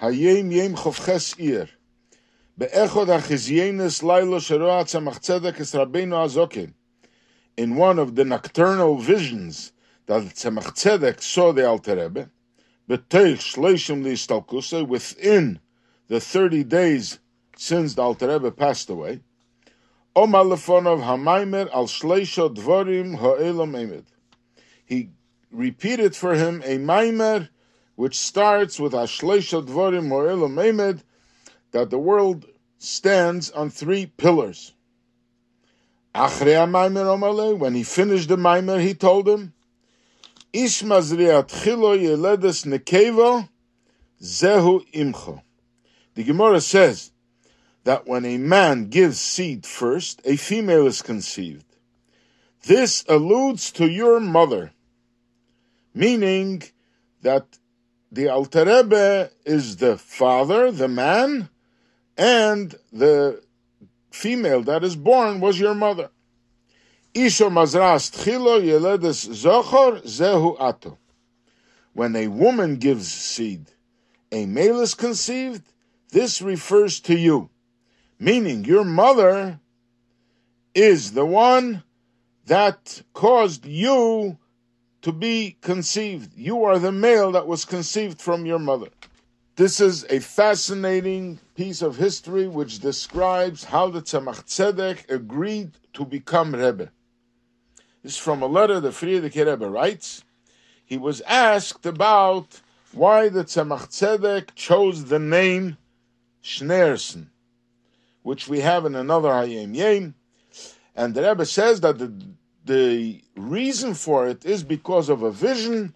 Hayom Yom Ir. Be'echod Es Rabbeinu Azokin. In one of the nocturnal visions that Tzemach Tzedek saw the Alter Rebbe, B'teich Shleishim Li'istalkusa, within the 30 days since the Alter Rebbe passed away, Omar Lefonov Hamaimer Al Shleisho Dvorim Ha'elam Emed. He repeated for him a Maimer which starts with Ashleisha Dvorim Mo'elam Emed, that the world stands on three pillars. When he finished the Maimer, he told him, zehu imcho. The Gemara says that when a man gives seed first, a female is conceived. This alludes to your mother, meaning that the Alter Rebbe is the father, the man, and the female that is born was your mother. Isha mazras tchilo yeledes zochor zehu ato. When a woman gives seed, a male is conceived, this refers to you. Meaning your mother is the one that caused you to be conceived. You are the male that was conceived from your mother. This is a fascinating piece of history which describes how the Tzemach Tzedek agreed to become Rebbe. This is from a letter the Frierdiker Rebbe writes. He was asked about why the Tzemach Tzedek chose the name Schneerson, which we have in another Hayom Yom. And the Rebbe says that the the reason for it is because of a vision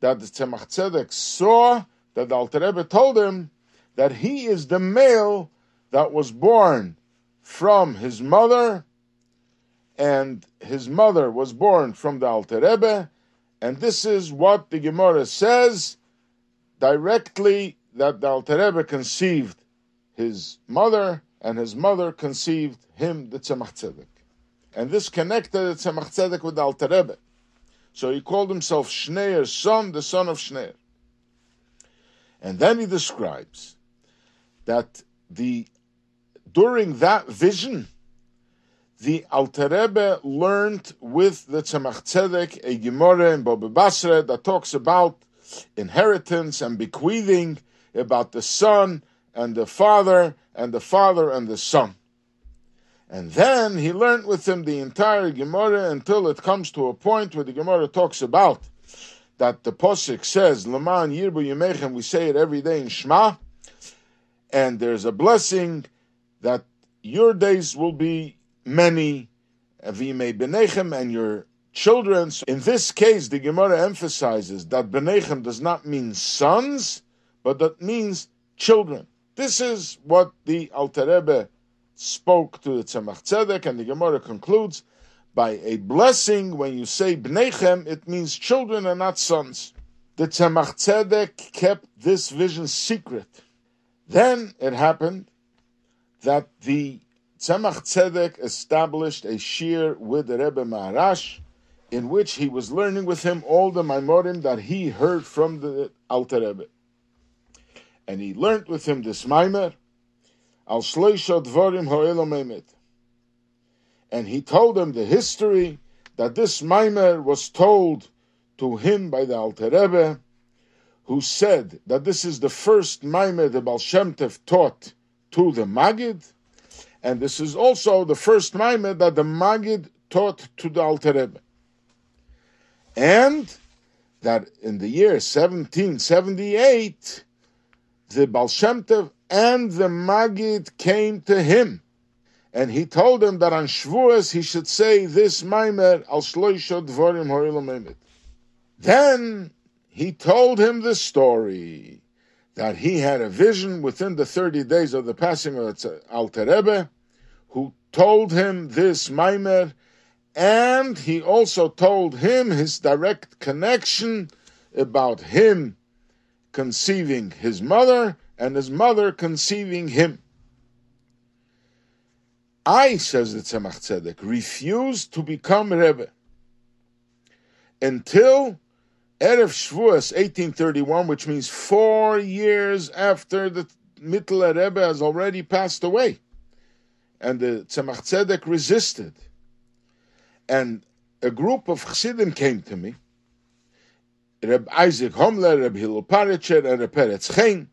that the Tzemach Tzedek saw that the Alter Rebbe told him that he is the male that was born from his mother, and his mother was born from the Alter Rebbe, and this is what the Gemara says directly that the Alter Rebbe conceived his mother, and his mother conceived him, the Tzemach Tzedek. And this connected Tzemach Tzedek with Alter Rebbe. So he called himself Shneer's son, the son of Shneer. And then he describes that the during that vision, the Alter Rebbe learned with the Tzemach Tzedek a Gemara in Baba Basra that talks about inheritance and bequeathing, about the son and the father, and the father and the son. And then he learned with him the entire Gemara until it comes to a point where the Gemara talks about that the Posik says, Laman Yirbu Yemechem, we say it every day in Shema, and there's a blessing that your days will be many, Avime Benechem, and your children. In this case, the Gemara emphasizes that Benechem does not mean sons, but that means children. This is what the Alter Rebbe spoke to the Tzemach Tzedek, and the Gemara concludes by a blessing. When you say Bnechem, it means children and not sons. The Tzemach Tzedek kept this vision secret. Then it happened that the Tzemach Tzedek established a shiur with the Rebbe Maharash, in which he was learning with him all the Maimorim that he heard from the Alter Rebbe. And he learned with him this Maimer, Al Dvarim And he told them the history that this Maimer was told to him by the Alter Rebbe, who said that this is the first Maimer the Baal Shem Tov taught to the Magid, and this is also the first Maimer that the Magid taught to the Alter Rebbe. And that in the year 1778, the Baal and the Magid came to him. And he told him that on Shavuos he should say this Maimer al Shloisha Dvorim Horilam Then he told him the story that he had a vision within the 30 days of the passing of Alter Rebbe, who told him this Maimer, and he also told him his direct connection about him conceiving his mother and his mother conceiving him. I, says the Tzemach Tzedek, refused to become Rebbe until Erev Shavuos 1831, which means four years after the Mittler Rebbe has already passed away. And the Tzemach Tzedek resisted. And a group of Chassidim came to me. Reb Isaac Homiler, Reb Hillel Paritcher, and Reb Peretz Chein.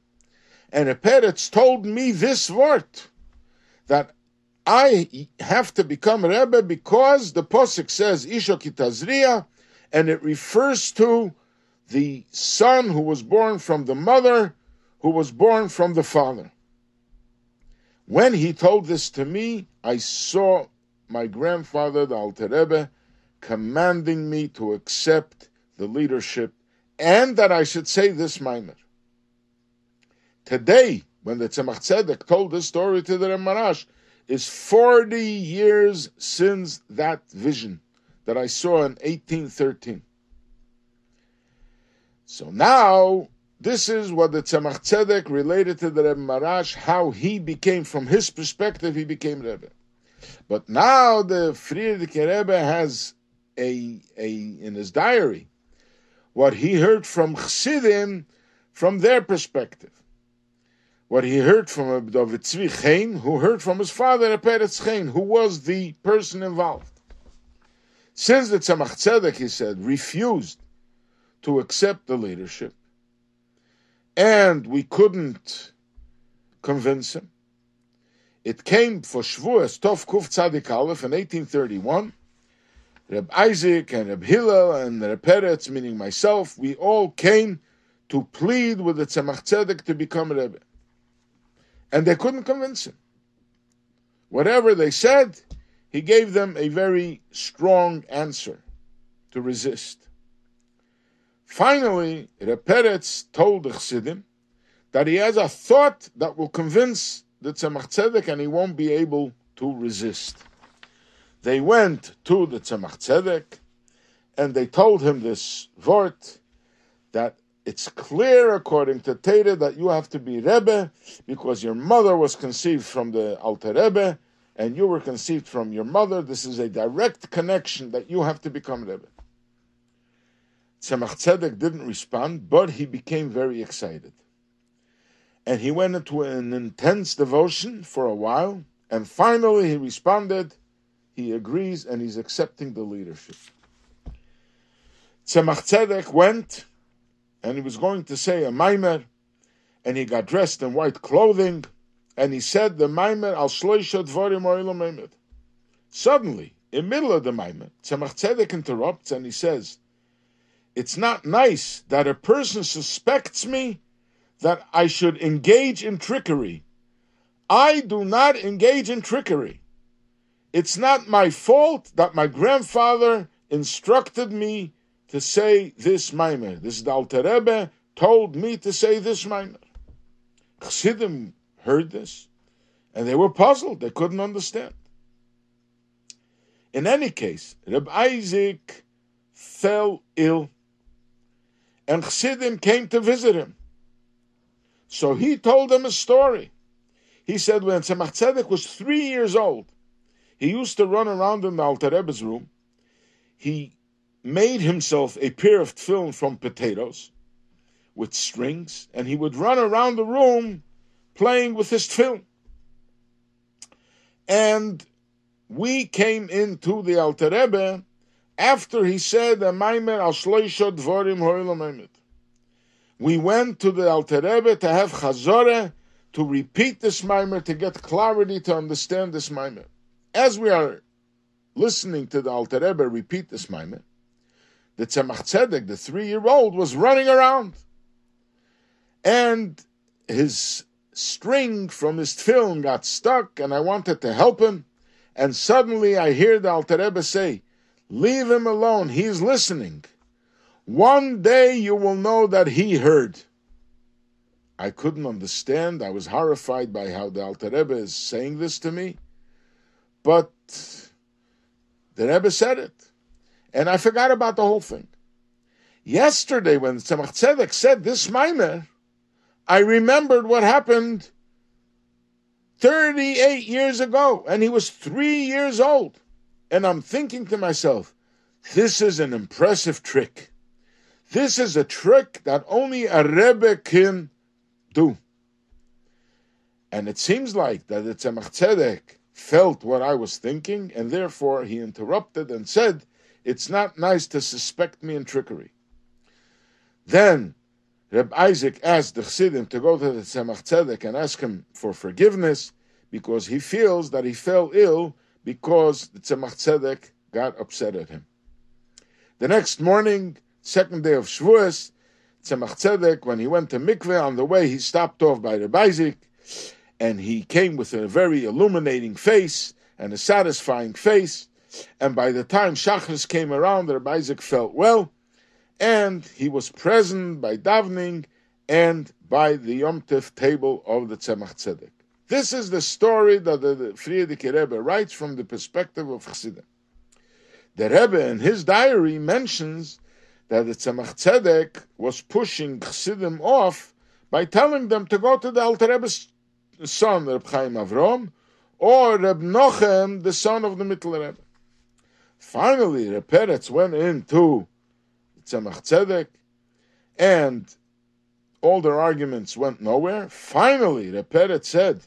And Reb Peretz told me this word, that I have to become Rebbe because the Posik says Isha Kitazriya, and it refers to the son who was born from the mother who was born from the father. When he told this to me, I saw my grandfather, the Alter Rebbe, commanding me to accept the leadership and that I should say this maimer. Today, when the Tzemach Tzedek told this story to the Rebbe Maharash, is 40 years since that vision that I saw in 1813. So now, this is what the Tzemach Tzedek related to the Rebbe Maharash, how he became, from his perspective, he became Rebbe. But now the Frierdiker Rebbe has a, a, in his diary, what he heard from Chassidim from their perspective. What he heard from David Tzvi Chein, who heard from his father, Peretz Chein, who was the person involved. Since the Tzemach Tzedek, he said, refused to accept the leadership, and we couldn't convince him, it came for Shavuos Tov Kuf Tzadik Aleph in 1831. Reb Isaac and Reb Hillel and Reb Peretz, meaning myself, we all came to plead with the Tzemach Tzedek to become a Rebbe. And they couldn't convince him. Whatever they said, he gave them a very strong answer to resist. Finally, Reb Peretz told the Chassidim that he has a thought that will convince the Tzemach Tzedek and he won't be able to resist. They went to the Tzemach Tzedek and they told him this vort that it's clear according to Teda that you have to be Rebbe because your mother was conceived from the Alter Rebbe and you were conceived from your mother. This is a direct connection that you have to become Rebbe. Tzemach Tzedek didn't respond, but he became very excited. And he went into an intense devotion for a while, and finally he responded, he agrees, and he's accepting the leadership. Tzemach Tzedek went, and he was going to say a maimer, and he got dressed in white clothing, and he said the maimer al shloisha dvorim Suddenly, in middle of the maimer, Tzemach Tzedek interrupts and he says, it's not nice that a person suspects me that I should engage in trickery. I do not engage in trickery. It's not my fault that my grandfather instructed me to say this maimer. This the Alter Rebbe told me to say this maimer. Chassidim heard this, and they were puzzled. They couldn't understand. In any case, Reb Isaac fell ill and Chassidim came to visit him. So he told them a story. He said when Tzemach Tzedek was three years old, he used to run around in the Alter Rebbe's room. He made himself a pair of tefillin from potatoes with strings, and he would run around the room playing with his tefillin. And we came into the Alter Rebbe after he said the Maimer al Shloisha Dvorim Hoilam We went to the Alter Rebbe to have Chazorah to repeat this Maimer to get clarity to understand this Maimer. As we are listening to the Alter Rebbe repeat this Maimer, the Tzemach Tzedek, the three-year-old, was running around, and his string from his tefillin got stuck, and I wanted to help him, and suddenly I hear the Alter Rebbe say, Leave him alone. He's listening. One day you will know that he heard. I couldn't understand. I was horrified by how the Alter Rebbe is saying this to me. But the Rebbe said it. And I forgot about the whole thing. Yesterday, when Tzemach Tzedek said this Maimer, I remembered what happened 38 years ago, and he was three years old. And I'm thinking to myself, this is an impressive trick. This is a trick that only a Rebbe can do. And it seems like that the Tzemach Tzedek felt what I was thinking, and therefore he interrupted and said, It's not nice to suspect me in trickery. Then Reb Isaac asked the Chassidim to go to the Tzemach Tzedek and ask him for forgiveness because he feels that he fell ill because the Tzemach Tzedek got upset at him. The next morning, second day of Shavuos, Tzemach Tzedek, when he went to mikveh, on the way he stopped off by Reb Isaac, and he came with a very illuminating face and a satisfying face. And by the time Shachris came around, Reb Isaac felt well, and he was present by davening and by the Yom Tif table of the Tzemach Tzedek. This is the story that the, Frierdiker Rebbe writes from the perspective of Chassidim. The Rebbe in his diary mentions that the Tzemach Tzedek was pushing Chassidim off by telling them to go to the Alter Rebbe's son, Reb Chaim Avrom, or Reb Nochem, the son of the Mittler Rebbe. Finally, Reb Peretz went into Tzemach Tzedek, and all their arguments went nowhere. Finally, Reb Peretz said,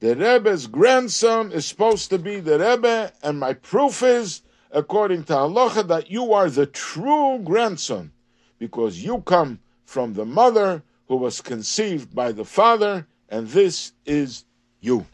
the Rebbe's grandson is supposed to be the Rebbe, and my proof is, according to halacha, that you are the true grandson, because you come from the mother who was conceived by the father, and this is you.